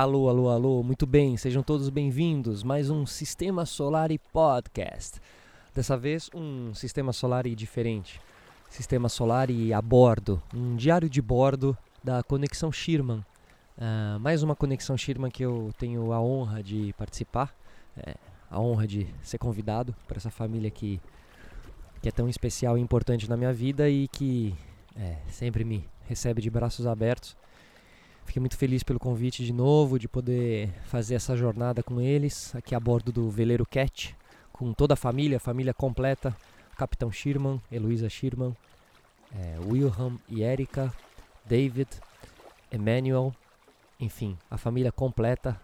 Alô, alô, alô, muito bem, sejam todos bem-vindos. Mais um Sistema Solar Podcast. Dessa vez, um Sistema Solar diferente. Sistema Solar a bordo, um diário de bordo da Conexão Schirman. Uh, mais uma Conexão Schirman que eu tenho a honra de participar, é, a honra de ser convidado para essa família que, que é tão especial e importante na minha vida e que é, sempre me recebe de braços abertos. Fiquei muito feliz pelo convite de novo, de poder fazer essa jornada com eles, aqui a bordo do veleiro Cat, com toda a família, a família completa, Capitão Schirman, Heloísa Schirman, é, Wilhelm e Erika, David, Emmanuel, enfim, a família completa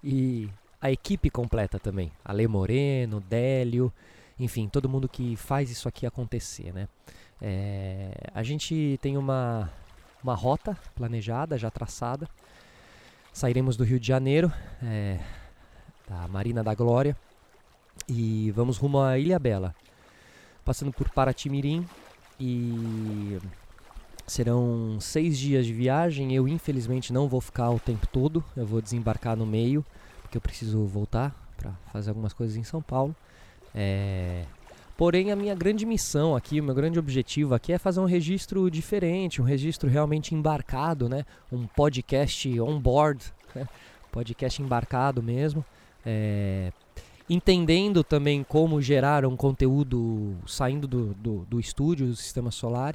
e a equipe completa também. Ale Moreno, Délio, enfim, todo mundo que faz isso aqui acontecer, né? É, a gente tem uma, uma rota planejada, já traçada. Sairemos do Rio de Janeiro, é, da Marina da Glória, e vamos rumo à Ilha Bela, passando por Paraty-Mirim e serão seis dias de viagem. Eu infelizmente não vou ficar o tempo todo, eu vou desembarcar no meio, porque eu preciso voltar para fazer algumas coisas em São Paulo. É, Porém, a minha grande missão aqui, o meu grande objetivo aqui é fazer um registro diferente, um registro realmente embarcado, né? Um podcast on board, né? podcast embarcado mesmo. É, entendendo também como gerar um conteúdo saindo do, do, do estúdio do Sistema Solar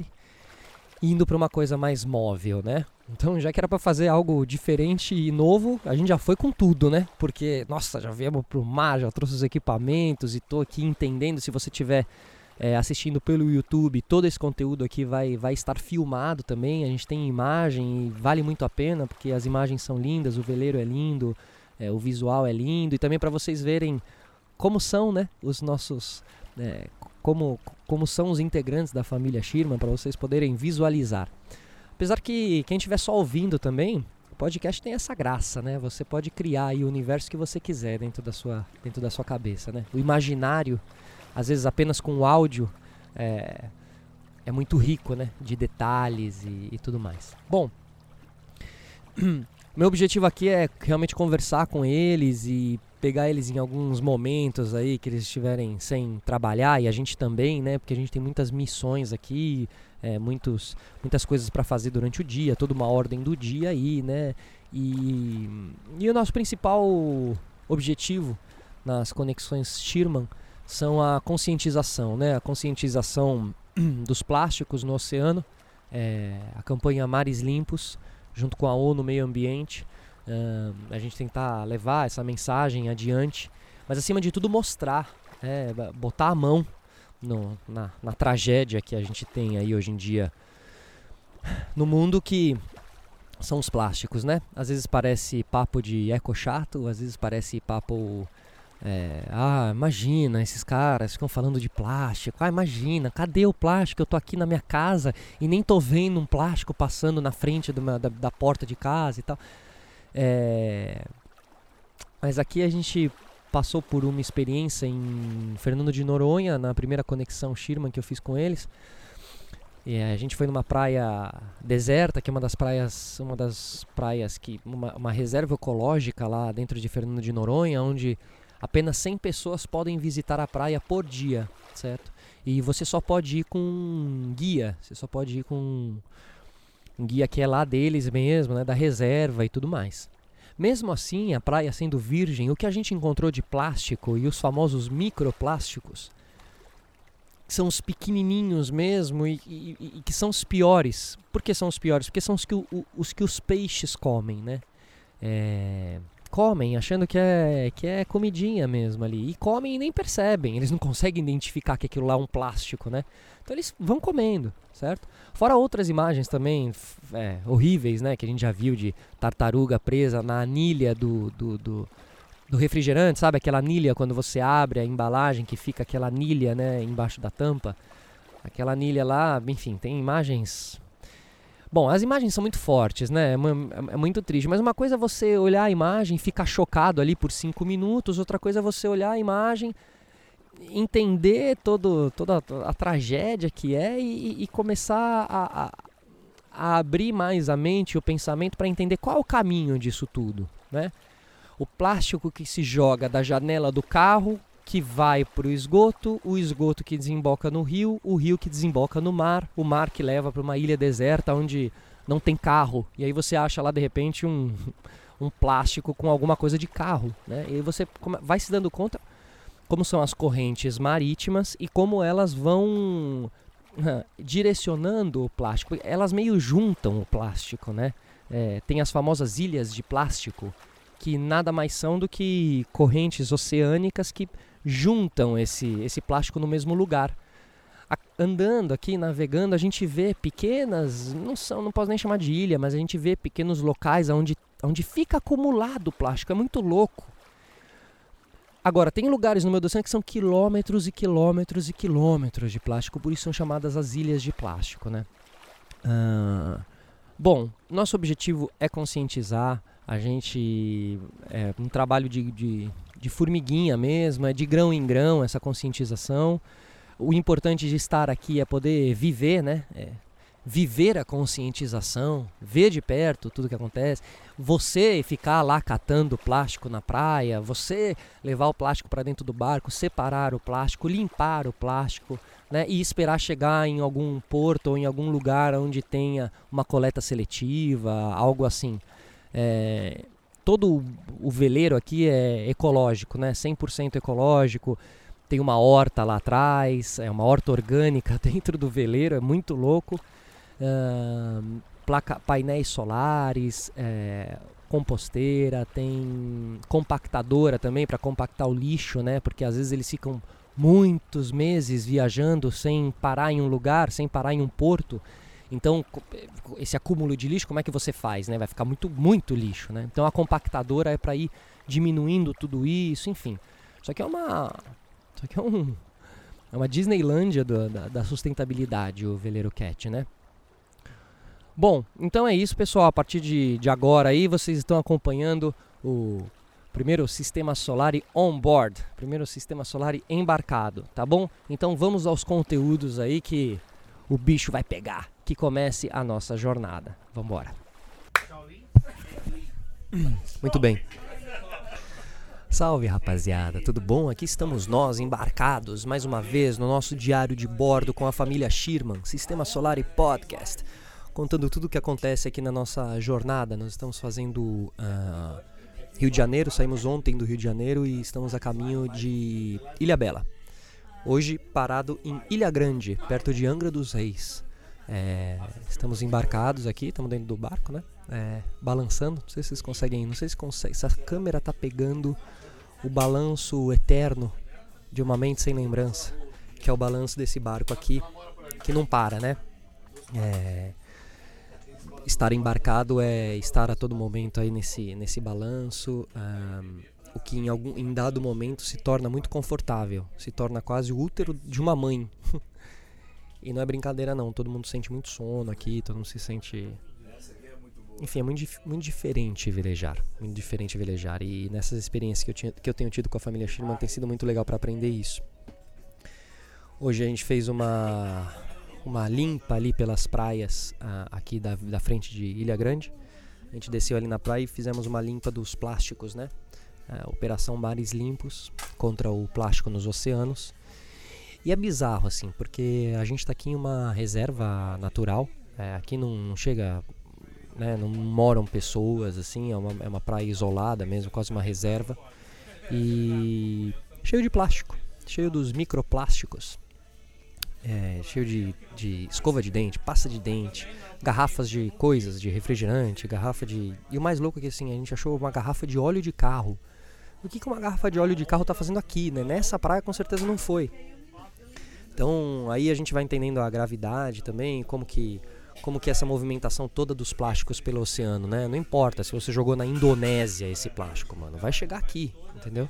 indo para uma coisa mais móvel, né? Então, já que era para fazer algo diferente e novo, a gente já foi com tudo, né? Porque, nossa, já viemos pro mar, já trouxe os equipamentos e tô aqui entendendo. Se você tiver é, assistindo pelo YouTube, todo esse conteúdo aqui vai, vai estar filmado também. A gente tem imagem e vale muito a pena, porque as imagens são lindas, o veleiro é lindo, é, o visual é lindo. E também para vocês verem como são, né? Os nossos... É, como, como são os integrantes da família Schirman, para vocês poderem visualizar. Apesar que quem estiver só ouvindo também, o podcast tem essa graça, né? Você pode criar o universo que você quiser dentro da sua, dentro da sua cabeça, né? O imaginário, às vezes apenas com o áudio, é, é muito rico, né? De detalhes e, e tudo mais. Bom, meu objetivo aqui é realmente conversar com eles e pegar eles em alguns momentos aí que eles estiverem sem trabalhar e a gente também, né? Porque a gente tem muitas missões aqui, é, muitos, muitas coisas para fazer durante o dia, toda uma ordem do dia aí, né? E, e o nosso principal objetivo nas conexões Schirman são a conscientização, né? A conscientização dos plásticos no oceano, é, a campanha Mares Limpos, junto com a ONU Meio Ambiente, uh, a gente tentar levar essa mensagem adiante, mas acima de tudo mostrar, é, botar a mão no, na, na tragédia que a gente tem aí hoje em dia no mundo que são os plásticos, né? Às vezes parece papo de eco chato, às vezes parece papo. É, ah, imagina, esses caras ficam falando de plástico. Ah, imagina, cadê o plástico? Eu tô aqui na minha casa e nem tô vendo um plástico passando na frente da, da porta de casa e tal. É... Mas aqui a gente passou por uma experiência em Fernando de Noronha, na primeira conexão Schirman que eu fiz com eles. E a gente foi numa praia deserta, que é uma das praias, uma das praias que uma, uma reserva ecológica lá dentro de Fernando de Noronha, onde apenas 100 pessoas podem visitar a praia por dia, certo? E você só pode ir com um guia, você só pode ir com guia que é lá deles mesmo, né, da reserva e tudo mais. Mesmo assim, a praia sendo virgem, o que a gente encontrou de plástico e os famosos microplásticos, que são os pequenininhos mesmo e, e, e, que são os piores. Por que são os piores? Porque são os que, o, os, que os peixes comem, né? É, comem achando que é, que é comidinha mesmo ali. E comem e nem percebem. Eles não conseguem identificar que aquilo lá é um plástico, né? Então eles vão comendo, certo? Fora outras imagens também é, horríveis, né? Que a gente já viu de tartaruga presa na anilha do, do, do, do refrigerante, sabe? Aquela anilha quando você abre a embalagem que fica aquela anilha, né? Embaixo da tampa. Aquela anilha lá, enfim, tem imagens Bom, as imagens são muito fortes, né? É, é, muito triste. Mas uma coisa é você olhar a imagem ficar chocado ali por cinco minutos, outra coisa é você olhar a imagem, entender todo, toda a tragédia que é e, e começar a, a, a, abrir mais a mente e o pensamento para entender qual é o caminho disso tudo. né? O plástico que se joga da janela do carro, que vai para o esgoto, o esgoto que desemboca no rio, o rio que desemboca no mar, o mar que leva para uma ilha deserta onde não tem carro. E aí você acha lá de repente um, um plástico com alguma coisa de carro, né? E aí você vai se dando conta como são as correntes marítimas e como elas vão direcionando o plástico. Elas meio juntam o plástico, né? É, tem as famosas ilhas de plástico, que nada mais são do que correntes oceânicas que juntam esse, esse plástico no mesmo lugar. A, andando aqui, navegando, a gente vê pequenas, não são, não posso nem chamar de ilha, mas a gente vê pequenos locais onde, onde fica acumulado plástico. É muito louco. Agora, tem lugares no meio do oceano que são quilômetros e quilômetros e quilômetros de plástico, por isso são chamadas as ilhas de plástico, né? Ah, bom, nosso objetivo é conscientizar, a gente é um trabalho de, de, de formiguinha mesmo, é de grão em grão essa conscientização. O importante de estar aqui é poder viver, né? É, viver a conscientização, ver de perto tudo que acontece, você ficar lá catando plástico na praia, você levar o plástico para dentro do barco, separar o plástico, limpar o plástico, né, e esperar chegar em algum porto ou em algum lugar onde tenha uma coleta seletiva, algo assim. É, todo o veleiro aqui é ecológico, né, 100% ecológico. Tem uma horta lá atrás, é uma horta orgânica dentro do veleiro, é muito louco uh, placa, painéis solares, é, composteira, tem compactadora também para compactar o lixo, né? Porque às vezes eles ficam muitos meses viajando sem parar em um lugar, sem parar em um porto. Então, esse acúmulo de lixo, como é que você faz, né? Vai ficar muito, muito lixo, né? Então, a compactadora é para ir diminuindo tudo isso, enfim. Isso aqui é uma, isso aqui é um, é uma Disneylândia do, da, da sustentabilidade, o Veleiro Cat, né? Bom, então é isso, pessoal. A partir de, de agora aí, vocês estão acompanhando o primeiro sistema solar on board, primeiro sistema solar embarcado, tá bom? Então vamos aos conteúdos aí que o bicho vai pegar, que comece a nossa jornada. Vamos embora. Muito bem. Salve rapaziada, tudo bom? Aqui estamos nós embarcados mais uma vez no nosso diário de bordo com a família Schirman, Sistema Solar e Podcast contando tudo o que acontece aqui na nossa jornada. Nós estamos fazendo uh, Rio de Janeiro, saímos ontem do Rio de Janeiro e estamos a caminho de Ilha Bela. Hoje parado em Ilha Grande, perto de Angra dos Reis. É, estamos embarcados aqui, estamos dentro do barco, né? É, balançando. Não sei se vocês conseguem, não sei se consegue. Se a câmera está pegando o balanço eterno de uma mente sem lembrança, que é o balanço desse barco aqui, que não para, né? É, estar embarcado é estar a todo momento aí nesse, nesse balanço, um, o que em, algum, em dado momento se torna muito confortável, se torna quase o útero de uma mãe. e não é brincadeira não, todo mundo sente muito sono aqui, todo mundo se sente... Enfim, é muito, muito diferente velejar, muito diferente velejar. E nessas experiências que eu, tinha, que eu tenho tido com a família Schirman tem sido muito legal para aprender isso. Hoje a gente fez uma uma limpa ali pelas praias uh, aqui da, da frente de Ilha Grande. A gente desceu ali na praia e fizemos uma limpa dos plásticos, né? Uh, Operação Mares Limpos contra o plástico nos oceanos. E é bizarro, assim, porque a gente está aqui em uma reserva natural. É, aqui não, não chega, né, não moram pessoas, assim, é uma, é uma praia isolada mesmo, quase uma reserva. E cheio de plástico, cheio dos microplásticos é, cheio de, de escova de dente, pasta de dente, garrafas de coisas, de refrigerante, garrafa de. E o mais louco é que assim, a gente achou uma garrafa de óleo de carro. O que, uma garrafa de óleo de carro está fazendo aqui, né? Nessa praia com certeza não foi. Então aí a gente vai entendendo a gravidade também, como que como que essa movimentação toda dos plásticos pelo oceano, né? Não importa se você jogou na Indonésia esse plástico, mano, vai chegar aqui, entendeu?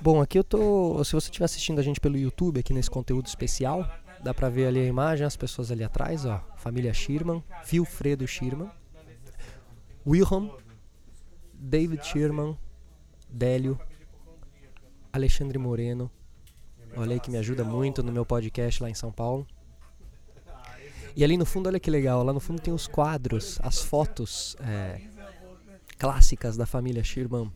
Bom, aqui eu tô. Se você estiver assistindo a gente pelo YouTube, aqui nesse conteúdo especial, dá pra ver ali a imagem, as pessoas ali atrás, ó. Família Schirman, Wilfredo Schirman, Wilhelm, David Schirman, Délio, Alexandre Moreno. Olha aí que me ajuda muito no meu podcast lá em São Paulo. E ali no fundo, olha que legal, lá no fundo tem os quadros, as fotos é, clássicas da família Sherman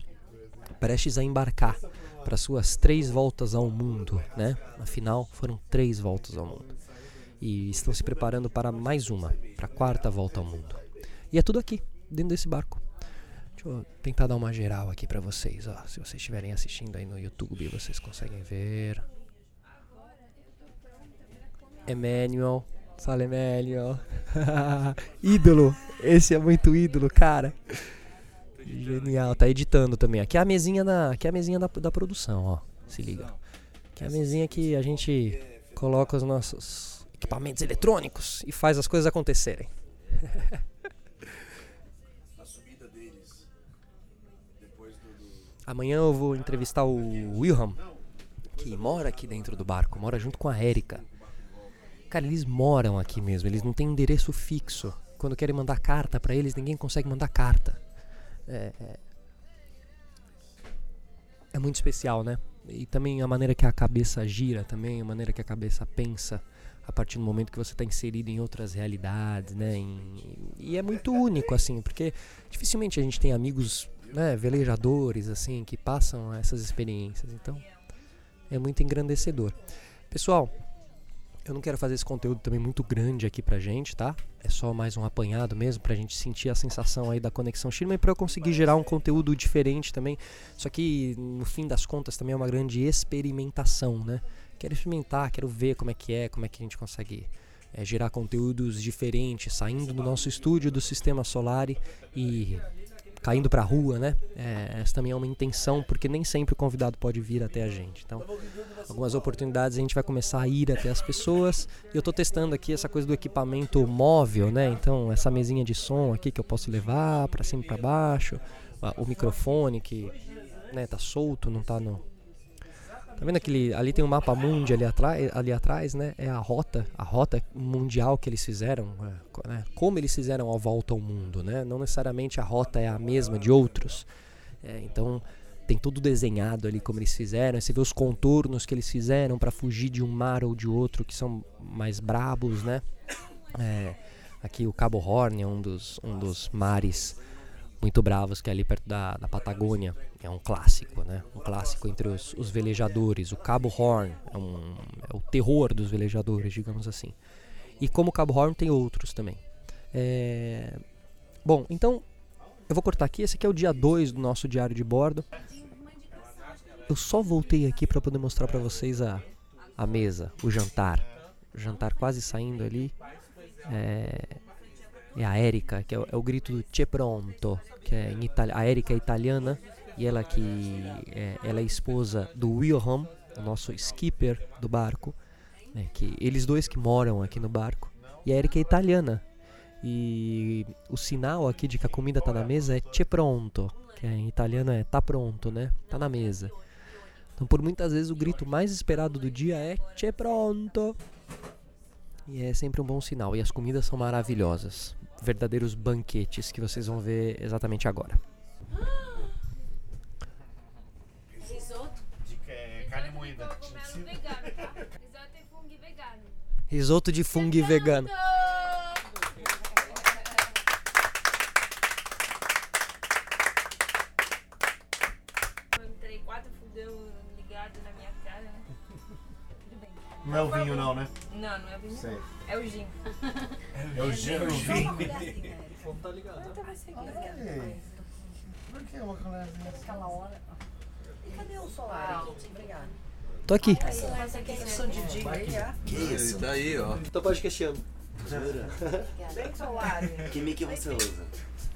prestes a embarcar para suas três voltas ao mundo, né? Afinal, foram três voltas ao mundo. E estão se preparando para mais uma, para a quarta volta ao mundo. E é tudo aqui, dentro desse barco. Deixa eu tentar dar uma geral aqui para vocês, ó. Se vocês estiverem assistindo aí no YouTube, vocês conseguem ver. Emmanuel, fala Emmanuel. ídolo, esse é muito ídolo, cara. Genial, tá editando também. Aqui é a mesinha da, aqui é a mesinha da, da produção, ó. Se liga. Aqui é a mesinha que a gente coloca os nossos equipamentos eletrônicos e faz as coisas acontecerem. Amanhã eu vou entrevistar o Wilhelm, que mora aqui dentro do barco, mora junto com a Erika. Cara, eles moram aqui mesmo, eles não têm endereço fixo. Quando querem mandar carta para eles, ninguém consegue mandar carta. É, é, é muito especial, né? E também a maneira que a cabeça gira, também a maneira que a cabeça pensa a partir do momento que você está inserido em outras realidades, né? Em, e é muito único, assim, porque dificilmente a gente tem amigos, né, velejadores, assim, que passam essas experiências. Então, é muito engrandecedor. Pessoal, eu não quero fazer esse conteúdo também muito grande aqui pra gente, tá? É só mais um apanhado mesmo pra gente sentir a sensação aí da conexão Shirma e pra eu conseguir gerar um conteúdo diferente também. Só que no fim das contas também é uma grande experimentação, né? Quero experimentar, quero ver como é que é, como é que a gente consegue é, gerar conteúdos diferentes, saindo do nosso estúdio do Sistema Solar e caindo para a rua, né? É, essa também é uma intenção, porque nem sempre o convidado pode vir até a gente. Então, algumas oportunidades a gente vai começar a ir até as pessoas. E eu estou testando aqui essa coisa do equipamento móvel, né? Então, essa mesinha de som aqui que eu posso levar para cima e para baixo, o microfone que né, tá solto, não tá no, Tá vendo aquele. Ali tem um mapa mundi ali atrás, ali atrás, né? É a rota, a rota mundial que eles fizeram, é, né? Como eles fizeram a volta ao mundo, né? Não necessariamente a rota é a mesma de outros. É, então tem tudo desenhado ali como eles fizeram. Você vê os contornos que eles fizeram para fugir de um mar ou de outro que são mais brabos, né? É, aqui o Cabo Horn é um dos, um dos mares muito bravos, que é ali perto da, da Patagônia. É um clássico, né? Um clássico entre os, os velejadores. O Cabo Horn é, um, é, o terror dos velejadores, digamos assim. E como o Cabo Horn tem outros também. É... Bom, então eu vou cortar aqui. Esse aqui é o dia 2 do nosso diário de bordo. Eu só voltei aqui para poder mostrar para vocês a, a mesa, o jantar. O jantar quase saindo ali. É, é a Erika, que é o, é o grito do Che pronto, que é em itali a Erika é italiana e ela que é, ela é esposa do Wilhelm, o nosso skipper do barco, né, que eles dois que moram aqui no barco. E a Erika é italiana. E o sinal aqui de que a comida está na mesa é Che pronto, que é, em italiano é tá pronto, né? Tá na mesa. Então, por muitas vezes o grito mais esperado do dia é Che pronto. E é sempre um bom sinal. E as comidas são maravilhosas verdadeiros banquetes que vocês vão ver exatamente agora. Risoto de carne moída. tá? Risoto de fungo vegano. Risoto de fungo vegano. Entrei quatro fogão ligados na minha cara. Tudo bem. Não é o vinho não, né? Não, não é o vinho. Sei. É o gin. É o gin, o vinho. O fogo tá ligado. Por que é uma Aquela hora. E cadê o solar? Obrigada. Tô aqui. Que isso? Tá aí, ó. Tô podcastando. Bem solar. Que mic você usa?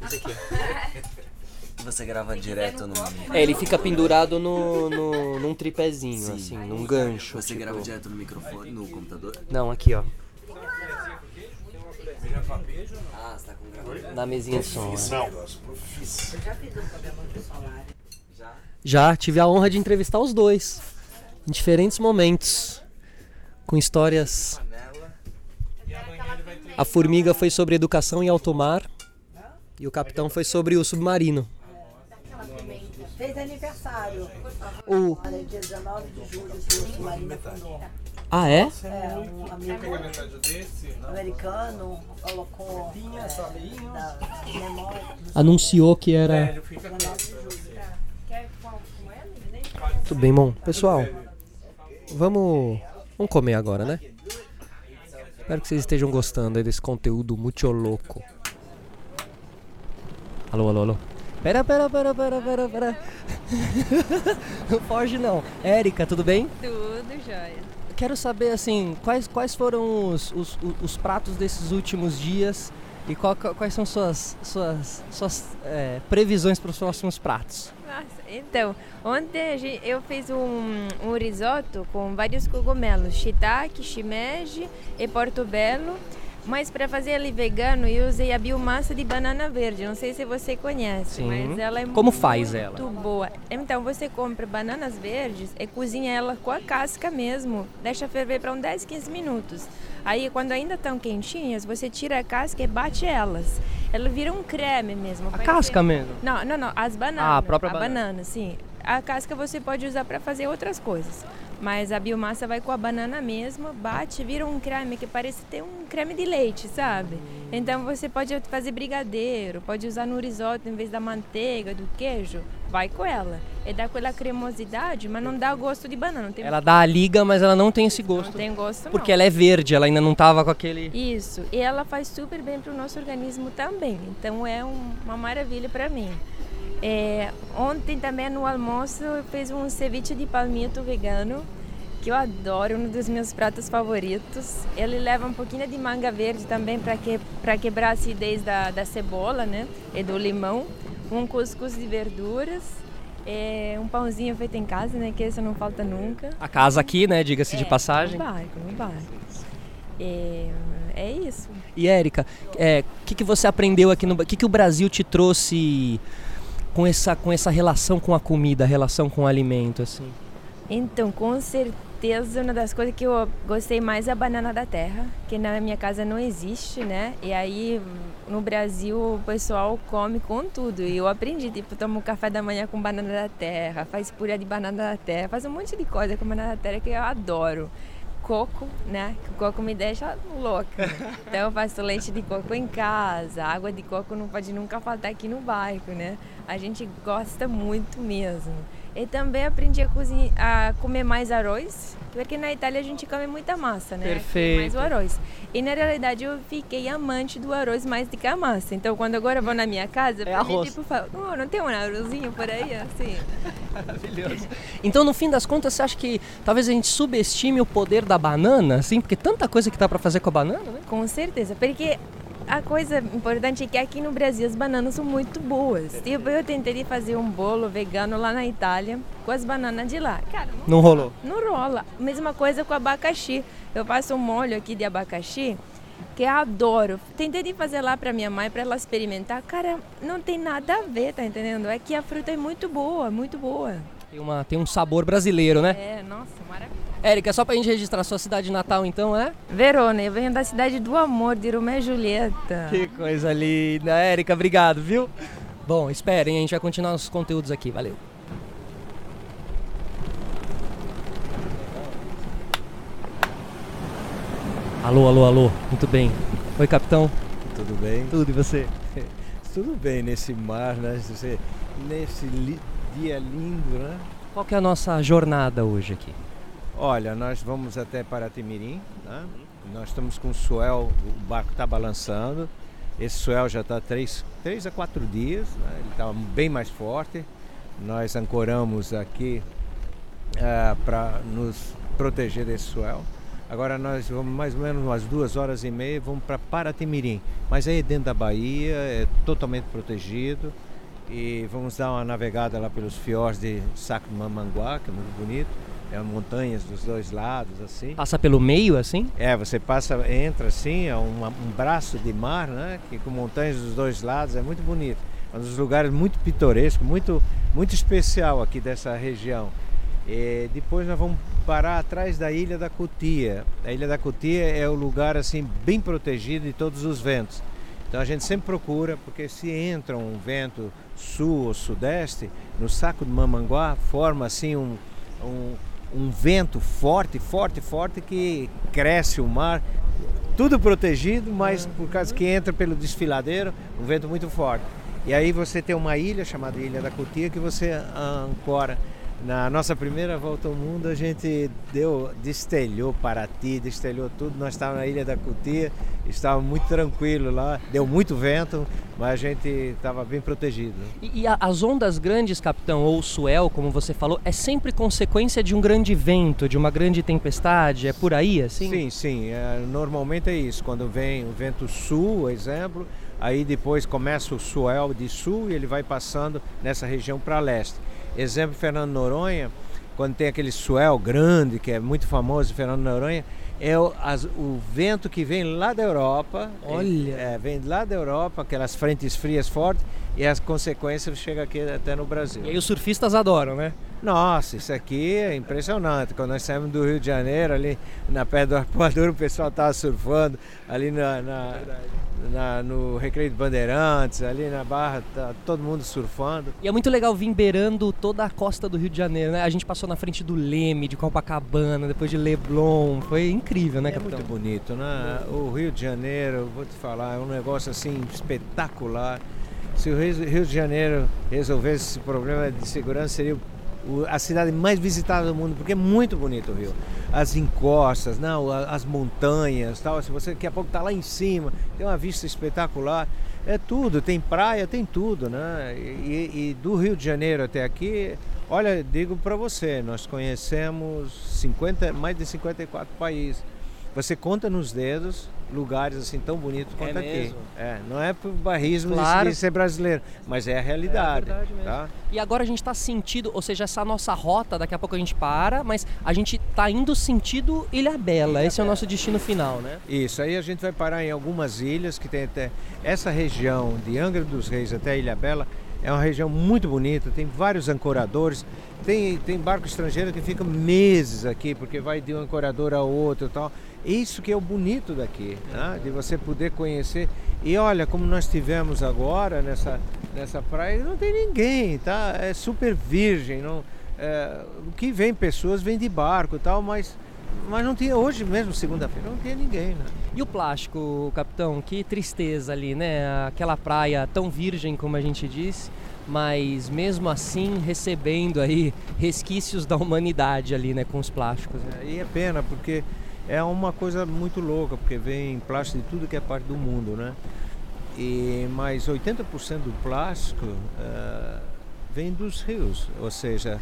Esse aqui. Você grava direto no. É, ele fica pendurado no, no, num tripézinho, Sim. assim, num gancho. Você tipo- grava direto no microfone, no computador? Não, aqui, ó. Ah, você tá com gravador? Na mesinha de som. né? Não. Eu já fiz um programa de solar. Já? Já tive a honra de entrevistar os dois. Em diferentes momentos. Com histórias. A formiga foi sobre educação em alto mar. E o capitão foi sobre o submarino. Fez aniversário. O, dia 19 de julho, o senhor Marina fundou. Ah, é? É, um amigo americano colocou é, da memória do Anunciou que era. 19 de julho. Quer qual? Como é? Tudo bem, bom. Pessoal, vamos, vamos comer agora, né? Espero que vocês estejam gostando aí desse conteúdo muito louco. Alô, alô, alô. Pera, pera, pera, pera, pera, pera. não foge não. Érica, tudo bem? Tudo jóia. Quero saber, assim, quais, quais foram os, os, os pratos desses últimos dias e qual- quais são suas, suas, suas é, previsões para os próximos pratos. Nossa, então, ontem eu fiz um, um risoto com vários cogumelos, shiitake, shimeji e portobello. Mas para fazer ele vegano, eu usei a biomassa de banana verde. Não sei se você conhece, Sim. mas ela é Como muito faz ela? boa. Então você compra bananas verdes e cozinha ela com a casca mesmo. Deixa ferver para uns 10, 15 minutos. Aí quando ainda estão quentinhas, você tira a casca e bate elas. Ela vira um creme mesmo. A Parece- casca mesmo? não, não, não. As bananas. Ah, a própria a banana. banana. sim. A casca você pode usar para fazer outras coisas. Mas a biomassa vai com a banana mesmo, bate, vira um creme que parece ter um creme de leite, sabe? Então você pode fazer brigadeiro, pode usar no risoto em vez da manteiga, do queijo. Vai com ela. E dá aquela cremosidade, mas não dá gosto de banana. Não tem, Ela dá a liga, mas ela não tem esse não gosto. tem gosto, Porque não. ela é verde, ela ainda não tava com aquele. Isso, e ela faz super bem para o nosso organismo também. Então é um- uma maravilha para mim. É, ontem também no almoço eu fiz um ceviche de palmito vegano, que eu adoro, um dos meus pratos favoritos. Ele leva um pouquinho de manga verde também para que, pra quebrar a acidez da, da cebola né, e do limão. Um cuscuz de verduras, é, um pãozinho feito em casa, né, que esse não falta nunca. A casa aqui, né? Diga-se de É, passagem. No barco, no barco. É, é isso. E Érica, o que, que você aprendeu aqui no. O que, que o Brasil te trouxe com essa, com essa relação com a comida, relação com o alimento, assim? Então, com certeza, uma das coisas que eu gostei mais é a banana da terra, que na minha casa não existe, né? E aí, no Brasil, o pessoal come com tudo. E eu aprendi, tipo, tomo café da manhã com banana da terra, faz purê de banana da terra, faz um monte de coisa com banana da terra que eu adoro. Coco, né? Que o coco me deixa louca. Então eu faço leite de coco em casa, água de coco não pode nunca faltar aqui no bairro, né? A gente gosta muito mesmo. E também aprendi a, cozinhar, a comer mais arroz, porque na Itália a gente come muita massa, né? Perfeito. Mais o arroz. E na realidade eu fiquei amante do arroz mais do que a massa. Então quando agora eu vou na minha casa, mim, arroz. tipo, falo, oh, não tem um arrozinho por aí, assim? Maravilhoso. Então, no fim das contas, você acha que talvez a gente subestime o poder da banana, assim? Porque tanta coisa que dá pra fazer com a banana, né? Com certeza, porque a coisa importante é que aqui no Brasil as bananas são muito boas. Tipo, eu tentei fazer um bolo vegano lá na Itália com as bananas de lá. Cara, não Não rolou. Não rola. Mesma coisa com abacaxi. Eu faço um molho aqui de abacaxi que eu adoro. Tentei de fazer lá para minha mãe para ela experimentar. Cara, não tem nada a ver, tá entendendo? É que a fruta é muito boa, muito boa. Tem, uma, tem um sabor brasileiro, né? É, nossa, maravilhoso. Érica, só pra gente registrar sua cidade natal, então, é? Verona, eu venho da cidade do amor, de Romeu e Julieta. Que coisa linda. Érica, obrigado, viu? Bom, esperem, a gente vai continuar os conteúdos aqui. Valeu. Alô, alô, alô. Muito bem. Oi, capitão. Tudo bem? Tudo e você? Tudo bem nesse mar, né? Você- Nesse li- dia lindo, né? Qual que é a nossa jornada hoje aqui? Olha, nós vamos até Paratimirim, né? Nós estamos com o swell, o barco está balançando. Esse swell já está três, três a quatro dias, né? ele está bem mais forte. Nós ancoramos aqui para nos proteger desse swell. Agora nós vamos mais ou menos umas duas horas e meia, vamos para Paratimirim. Mas aí é dentro da Bahia, é totalmente protegido. E vamos dar uma navegada lá pelos fiordes de Sacmamanguá, que é muito bonito. É montanhas dos dois lados, assim. Passa pelo meio, assim? É, você passa, entra assim, é uma- um braço de mar, né? Que com montanhas dos dois lados é muito bonito. É um dos lugares muito pitoresco, muito, muito especial aqui dessa região. E depois nós vamos parar atrás da Ilha da Cutia. A Ilha da Cutia é o lugar assim bem protegido de todos os ventos. Então a gente sempre procura, porque se entra um vento sul ou sudeste, no saco de Mamanguá forma assim um, um, um vento forte, forte, forte que cresce o mar, tudo protegido, mas por causa que entra pelo desfiladeiro, um vento muito forte. E aí você tem uma ilha chamada Ilha da Cotia que você ancora. Na nossa primeira volta ao mundo a gente deu, destelhou Paraty, destelhou tudo. Nós estávamos na Ilha da Cotia, estava muito tranquilo lá, deu muito vento, mas a gente estava bem protegido. E, e a- as ondas grandes, capitão, ou swell, como você falou, é sempre consequência de um grande vento, de uma grande tempestade? É por aí, assim? Sim, sim. é, normalmente é isso. Quando vem o vento sul, exemplo, aí depois começa o swell de sul e ele vai passando nessa região para leste. Exemplo, Fernando Noronha, quando tem aquele swell grande, que é muito famoso, Fernando Noronha, é o, as- o vento que vem lá da Europa. Olha! É, vem lá da Europa, aquelas frentes frias fortes, e as consequências chegam aqui até no Brasil. E aí os surfistas adoram, né? Nossa, isso aqui é impressionante. Quando nós saímos do Rio de Janeiro, ali na Pedra do Arpoador, o pessoal estava surfando, ali na, na- na- no Recreio de Bandeirantes, ali na Barra, tá todo mundo surfando. E é muito legal vir beirando toda a costa do Rio de Janeiro, né? A gente passou na frente do Leme, de Copacabana, depois de Leblon. Foi incrível, né, É capitão? muito bonito, né? O Rio de Janeiro, vou te falar, é um negócio assim espetacular. Se o Rio de Janeiro resolvesse esse problema de segurança, seria a cidade mais visitada do mundo, porque é muito bonito o Rio. As encostas, não, as montanhas, tal. Se você daqui a pouco está lá em cima, tem uma vista espetacular. É tudo, tem praia, tem tudo, né? E, e do Rio de Janeiro até aqui, olha, digo para você, nós conhecemos 50, mais de 54 países. Você conta nos dedos lugares assim tão bonitos quanto aqui. mesmo? É, não é por barrismo Claro. de ser brasileiro, mas é a realidade. É verdade mesmo. tá? E agora a gente está sentindo, ou seja, essa nossa rota, daqui a pouco a gente para, mas a gente tá indo sentido Ilha Bela. Esse é o nosso destino final, né? Isso, aí a gente vai parar em algumas ilhas que tem até essa região de Angra dos Reis até Ilha Bela. É uma região muito bonita, tem vários ancoradores, tem, tem barco estrangeiro que fica meses aqui, porque vai de um ancorador a outro e tal. Isso que é o bonito daqui, né? de você poder conhecer. E olha, como nós tivemos agora nessa, nessa praia, não tem ninguém, tá? É super virgem. Não, é, o que vem pessoas vem de barco e tal, mas, mas não tinha, hoje mesmo, segunda-feira, não tinha ninguém. Né? E o plástico, capitão? Que tristeza ali, né? Aquela praia tão virgem como a gente disse, mas mesmo assim recebendo aí resquícios da humanidade ali, né? Com os plásticos. né? E é pena, porque é uma coisa muito louca, porque vem plástico de tudo que é parte do mundo, né? E, mas 80% do plástico eh, vem dos rios, ou seja,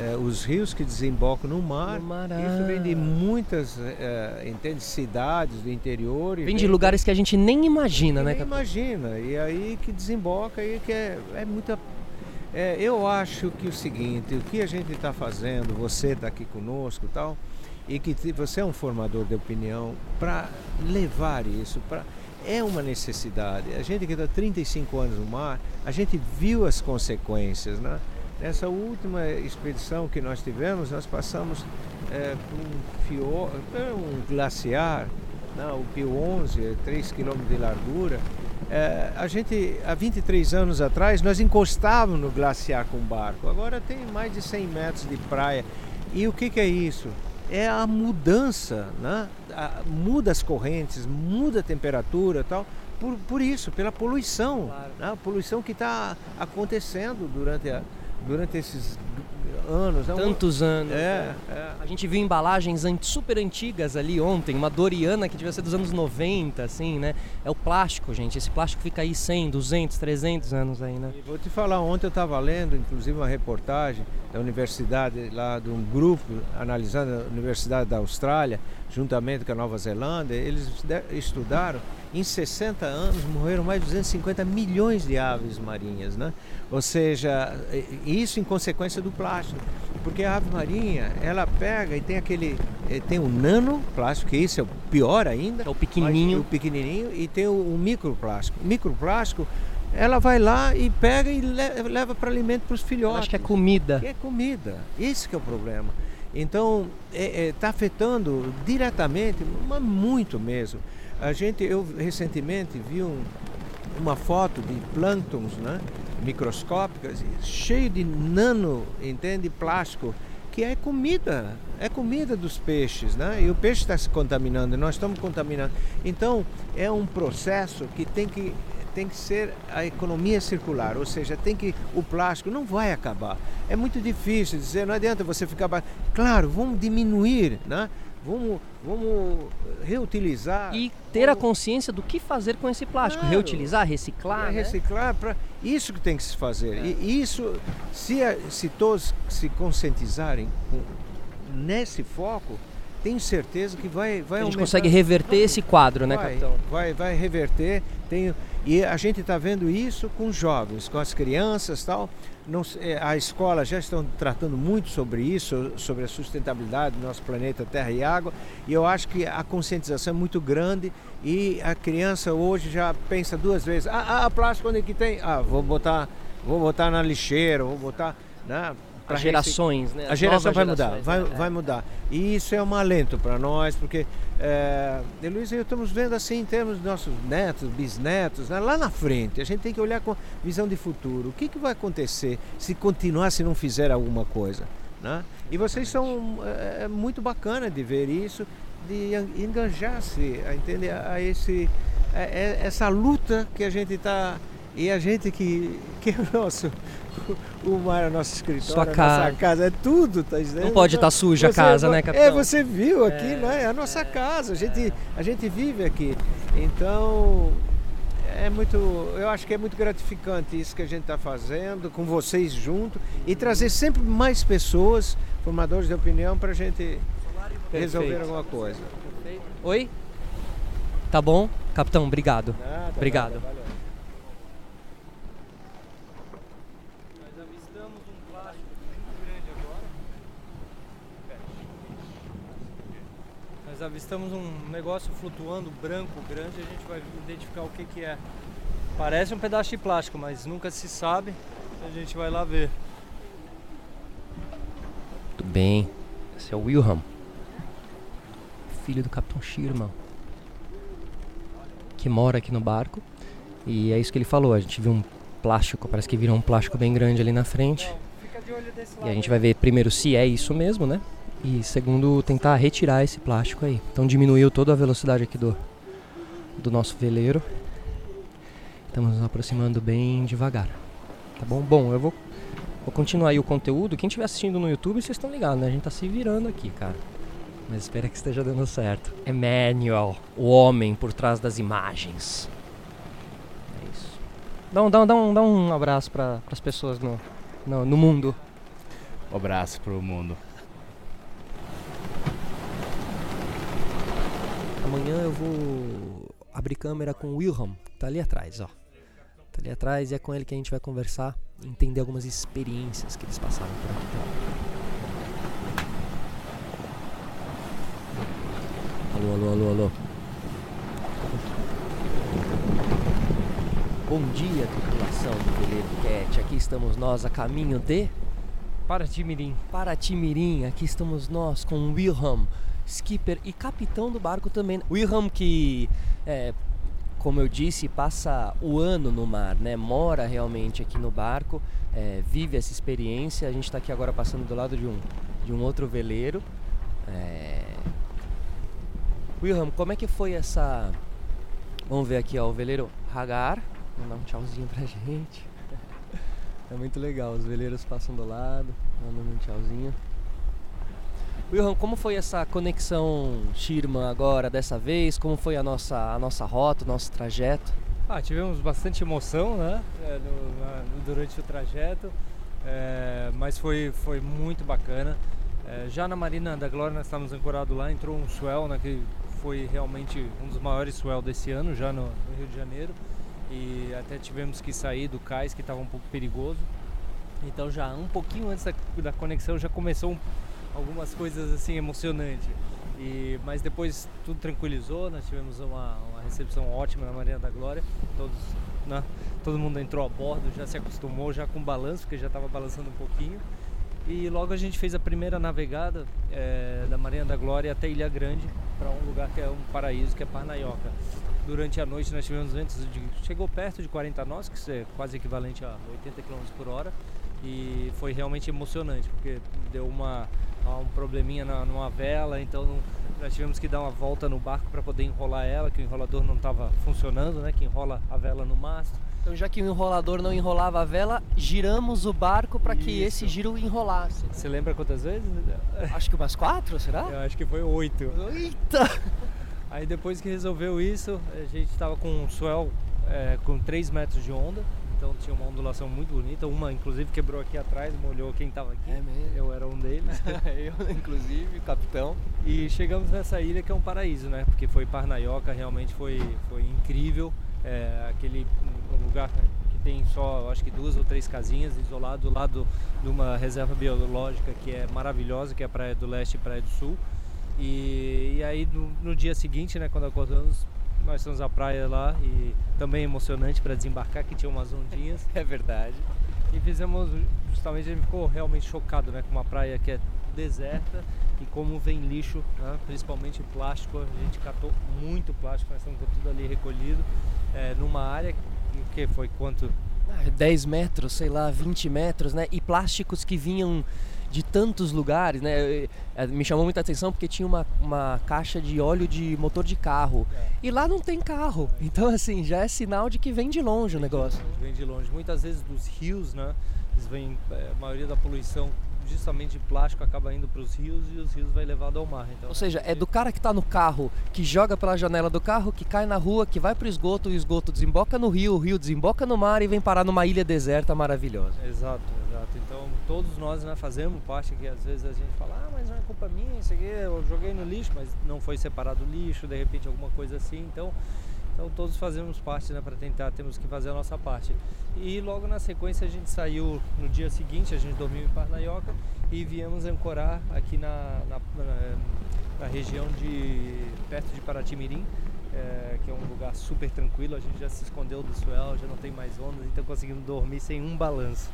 eh, os rios que desembocam no mar. No mar, Isso vem de ah. muitas eh, entende, cidades do interior. e Vem de lugares que a gente nem imagina, que né, nem imagina. E aí que desemboca aí que é, é muita. é, eu acho que o seguinte, o que a gente está fazendo, você está aqui conosco e tal, e que você é um formador de opinião para levar isso para é uma necessidade. A gente que está 35 anos no mar, a gente viu as consequências, né? Nessa última expedição que nós tivemos, nós passamos é, por um, fio, é, um glaciar, não, o Pio 11, 3 km de largura. É, a gente, há 23 anos atrás, nós encostávamos no glaciar com barco. Agora tem mais de 100 metros de praia. E o que, que é isso? É a mudança, né? A- muda as correntes, muda a temperatura e tal. Por, por isso, pela poluição. né? A poluição que está acontecendo durante, a, durante esses anos. né? Tantos anos. É, né? é. A gente viu embalagens super antigas ali ontem, uma Doriana que devia ser dos anos 90, assim, né? É o plástico, gente. Esse plástico fica aí 100, 200, 300 anos aí, né? E Vou te falar, ontem eu estava lendo, inclusive, uma reportagem da universidade, lá de um grupo analisando a Universidade da Austrália, juntamente com a Nova Zelândia, eles estudaram, em 60 anos morreram mais de 250 milhões de aves marinhas, né? Ou seja, isso em consequência do plástico, porque a ave marinha, ela pega e tem aquele, eh, tem o nano plástico, que isso é o pior ainda, É o pequenininho. o pequenininho e tem o, o microplástico. O microplástico, ela vai lá e pega e le- leva para alimento para os filhotes. acho que é comida. Que é comida. Esse que é o problema. Então, está afetando diretamente, mas muito mesmo. A gente, eu recentemente vi um- uma foto de plânctons, né, microscópicas, cheio de nano, entende, plástico que é comida, é comida dos peixes, né? E o peixe está se contaminando, nós estamos contaminando. Então é um processo que tem que tem que ser a economia circular, ou seja, tem que o plástico não vai acabar. É muito difícil dizer, não adianta você ficar, claro, vamos diminuir, né? Vamos, vamos reutilizar. E ter a consciência do que fazer com esse plástico. Claro. Reutilizar, reciclar. É, né? Reciclar, para isso que tem que se fazer. É. E isso, se, se todos se conscientizarem nesse foco, tenho certeza que vai, vai A gente consegue reverter esse quadro, né, vai, capitão? Vai, vai reverter. Tenho, e a gente está vendo isso com os jovens, com as crianças tal. Não, é, a escola já estão tratando muito sobre isso, sobre a sustentabilidade do nosso planeta Terra e Água. E eu acho que a conscientização é muito grande e a criança hoje já pensa duas vezes. Ah, ah plástico onde é que tem? Ah, vou botar, vou botar na lixeira, vou botar, né? As gerações, né? A geração vai mudar, vai, é. vai mudar. E isso é um alento para nós, porque é, Luiz e eu estamos vendo assim em termos dos nossos netos, bisnetos, né? lá na frente. A gente tem que olhar com visão de futuro. O que, que vai acontecer se continuar, se não fizer alguma coisa? Né? E vocês são é, é muito bacana de ver isso, de enganjar-se, a entender a esse, a, a, é, essa luta que a gente está e a gente que, que é o nosso, o mar, é nosso escritório, Sua casa. nossa casa, é tudo, tá dizendo? Não pode estar tá suja a casa, né, capitão? É, você viu aqui, é, né? É a nossa é, casa, a gente, a gente vive aqui. Então, é muito, eu acho que é muito gratificante isso que a gente está fazendo, com vocês junto, e trazer sempre mais pessoas, formadores de opinião, para a gente resolver Perfeito. alguma coisa. Perfeito. Oi? Tá bom? Capitão, obrigado. Nada, obrigado. Nada, avistamos um negócio flutuando branco, grande, a gente vai identificar o que, que é. Parece um pedaço de plástico, mas nunca se sabe. A gente vai lá ver. Muito bem. Esse é o Wilhelm, filho do Capitão Sherman, que mora aqui no barco. E é isso que ele falou. A gente viu um plástico, parece que virou um plástico bem grande ali na frente. E a gente vai ver primeiro se é isso mesmo, né? E segundo, tentar retirar esse plástico aí. Então diminuiu toda a velocidade aqui do, do nosso veleiro. Estamos nos aproximando bem devagar. Tá bom? Bom, eu vou, vou continuar aí o conteúdo. Quem estiver assistindo no YouTube, vocês estão ligados, né? A gente tá se virando aqui, cara. Mas espero que esteja dando certo. Emmanuel, o homem por trás das imagens. É isso. Dá um, dá um, dá um, dá um abraço para as pessoas no, no, no mundo. Um abraço pro mundo. Amanhã eu vou abrir câmera com o Wilhelm, tá ali atrás, ó. Tá ali atrás e é com ele que a gente vai conversar, entender algumas experiências que eles passaram por aqui. Alô, alô, alô, alô. Bom dia, tripulação do Veleiro Cat. Aqui estamos nós a caminho de Paratimirim. Aqui estamos nós com o Wilhelm skipper e capitão do barco também. Wilhelm que, é, como eu disse, passa o ano no mar, né? Mora realmente aqui no barco, é, vive essa experiência. A gente está aqui agora passando do lado de um, de um outro veleiro. É... Wilhelm, como é que foi essa... Vamos ver aqui, ó, o veleiro Hagar. Vamos dar um tchauzinho pra gente. É muito legal, os veleiros passam do lado, mandando um tchauzinho. Wilhelm, como foi essa conexão Shirman agora, dessa vez? Como foi a nossa, a nossa rota, o nosso trajeto? Ah, tivemos bastante emoção né, é, no, na, durante o trajeto, é, mas foi, foi muito bacana. É, já na Marina da Glória nós estávamos ancorados lá, entrou um swell, né, que foi realmente um dos maiores swell desse ano, já no, no Rio de Janeiro. E até tivemos que sair do cais, que estava um pouco perigoso. Então já um pouquinho antes da, da conexão já começou um algumas coisas assim emocionantes. E, mas depois tudo tranquilizou, nós tivemos uma, uma recepção ótima na Marina da Glória. Todos, né, todo mundo entrou a bordo, já se acostumou já com balanço, porque já estava balançando um pouquinho. E logo a gente fez a primeira navegada é, da Marina da Glória até Ilha Grande, para um lugar que é um paraíso, que é Parnaioca. Durante a noite nós tivemos ventos de. chegou perto de 40 nós, que é quase equivalente a 80 km por hora e foi realmente emocionante, porque deu uma, um probleminha na, numa vela, então não, nós tivemos que dar uma volta no barco para poder enrolar ela, que o enrolador não estava funcionando, né, que enrola a vela no mastro. Então, já que o enrolador não enrolava a vela, giramos o barco para que Isso. esse giro enrolasse. Você lembra quantas vezes? Acho que umas quatro, será? Eu acho que foi oito. Eita! Aí depois que resolveu isso, a gente estava com um swell é, com 3 metros de onda, então tinha uma ondulação muito bonita. Uma, inclusive, quebrou aqui atrás, molhou quem estava aqui. É mesmo? Eu era um deles. Eu, inclusive, capitão. e chegamos nessa ilha que é um paraíso, né? Porque foi Parnaioca, realmente foi, foi incrível. É, aquele lugar que tem só, acho que duas ou três casinhas isolado do lado de uma reserva biológica que é maravilhosa, que é a Praia do Leste e Praia do Sul. E, e aí no, no dia seguinte, né, quando acordamos, nós fomos à praia lá e também emocionante para desembarcar, que tinha umas ondinhas. É verdade. E fizemos, justamente, a gente ficou realmente chocado né, com uma praia que é deserta e como vem lixo, né, principalmente plástico. A gente catou muito plástico, nós estamos com tudo ali recolhido, é, numa área que foi quanto? Ah, 10 metros, sei lá, 20 metros, né? E plásticos que vinham de tantos lugares, né? Eh, eh, Me chamou muita atenção porque tinha uma, uma caixa de óleo de motor de carro. E lá não tem carro. Então, assim, já é sinal de que vem de longe o negócio. Vem de longe. Muitas vezes dos rios, né? Eles vêm, é, a maioria da poluição justamente de plástico acaba indo para os rios e os rios vai levado ao mar. Então, Ou seja, é do cara que tá no carro, que joga pela janela do carro, que cai na rua, que vai pro esgoto, o esgoto desemboca no rio, o rio desemboca no mar e vem parar numa ilha deserta maravilhosa. Exato, exato. Então todos nós né, fazemos parte que às vezes a gente fala, ah, mas não é culpa minha, isso aqui eu joguei no lixo, mas não foi separado o lixo, de repente alguma coisa assim. Então, então todos fazemos parte né, para tentar, temos que fazer a nossa parte. E logo na sequência a gente saiu no dia seguinte, a gente dormiu em Parnaioca e viemos ancorar aqui na, na, na, na região de perto de Paraty-Mirim. É, que é um lugar super tranquilo, a gente já se escondeu do swell, já não tem mais ondas, então conseguimos dormir sem um balanço.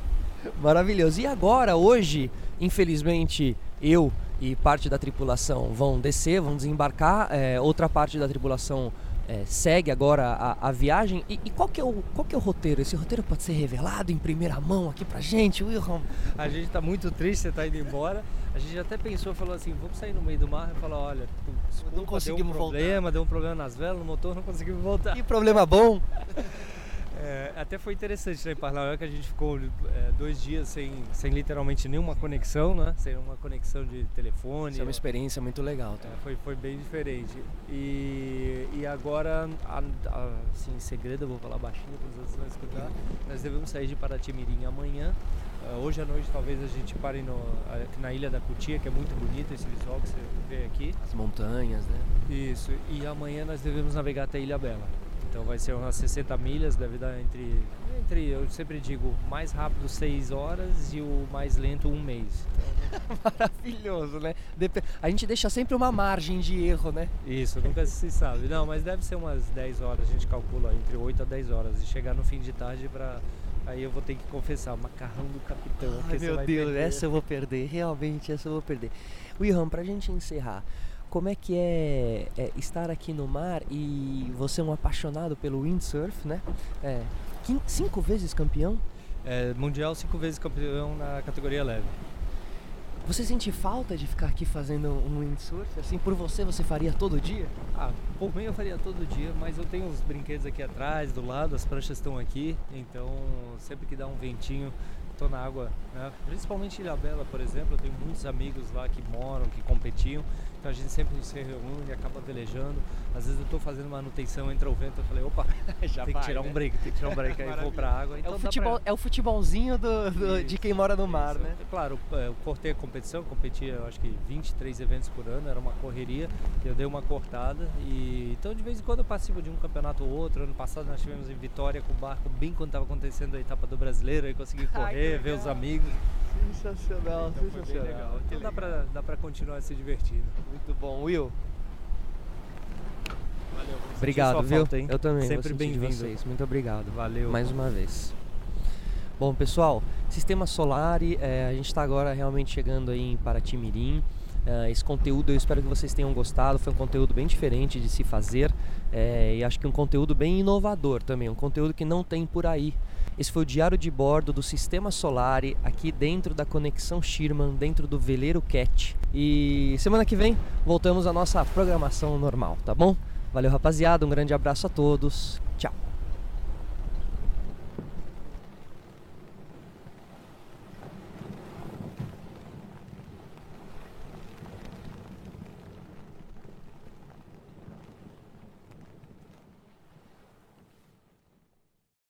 Maravilhoso. E agora, hoje, infelizmente, eu e parte da tripulação vão descer, vão desembarcar, é, outra parte da tripulação é, segue agora a, a viagem. E, e qual, que é o, qual que é o roteiro? Esse roteiro pode ser revelado em primeira mão aqui pra gente, Wilhelm? A gente tá muito triste, você tá indo embora. A gente até pensou, falou assim, vamos sair no meio do mar e falar, olha, desculpa, Não conseguimos deu um problema, deu um problema nas velas, no motor, não conseguimos voltar. Que problema bom! É, até foi interessante né, em Parnaioca, a gente ficou é, dois dias sem, sem literalmente nenhuma conexão, né? Sem uma conexão de telefone. Isso é uma experiência muito legal. Tá? É, foi, foi bem diferente. E, e agora, a, a, assim, em segredo, eu vou falar baixinho para os outros não escutar, nós devemos sair de Paraty-Mirim amanhã. Uh, hoje à noite talvez a gente pare no, na Ilha da Cutia, que é muito bonito esse visual que você vê aqui. As montanhas, né? Isso, e amanhã nós devemos navegar até Ilha Bela. Então vai ser umas 60 milhas, deve dar entre, entre eu sempre digo, mais rápido 6 horas e o mais lento um mês. Então, Maravilhoso, né? Dep a gente deixa sempre uma margem de erro, né? Isso, nunca se sabe. Não, mas deve ser umas 10 horas, a gente calcula entre 8 a 10 horas. E chegar no fim de tarde para Aí eu vou ter que confessar, macarrão do capitão. Ai, meu Deus, perder. essa eu vou perder, realmente essa eu vou perder. Wilhelm, pra gente encerrar, como é que é, é estar aqui no mar e você é um apaixonado pelo windsurf, né? É, cinco vezes campeão. É, mundial cinco vezes campeão na categoria leve. Você sente falta de ficar aqui fazendo um windsurf? Assim, por você, você faria todo dia? Ah, por mim eu faria todo dia, mas eu tenho os brinquedos aqui atrás, do lado, as pranchas estão aqui, então sempre que dá um ventinho, tô na água, né? principalmente em Ilha Bela, por exemplo, eu tenho muitos amigos lá que moram, que competiam, então a gente sempre se reúne, acaba velejando. Às vezes eu tô fazendo manutenção, entra o vento, eu falei, opa, Já tem que tirar um break, tem que tirar um break, aí eu vou pra água. É Então o, dá futebol, pra- é o futebolzinho do- do- de Isso, quem mora no mar, isso. né? Claro, é, eu cortei a competição, competia eu acho que 23 eventos por ano, era uma correria, eu dei uma cortada e então de vez em quando eu participo de um campeonato ou outro. Ano passado nós tivemos em Vitória com o barco bem quando estava acontecendo a etapa do brasileiro, aí consegui correr, ver os amigos. Sensacional, Então foi bem legal. Então dá pra, dá pra continuar se divertindo. Muito bom, Will. Valeu. Obrigado, viu? falta? Eu também. Sempre bem-vindo. Muito obrigado. Valeu. Mais uma vez. Bom, pessoal, Sistema Solar, é, a gente está agora realmente chegando aí em Paraty-Mirim. É, esse conteúdo eu espero que vocês tenham gostado. Foi um conteúdo bem diferente de se fazer é, e acho que um conteúdo bem inovador também, um conteúdo que não tem por aí. Esse foi o diário de bordo do Sistema Solari aqui dentro da Conexão Sherman, dentro do Veleiro Cat. E semana que vem voltamos à nossa programação normal, tá bom? Valeu, rapaziada. Um grande abraço a todos. Tchau.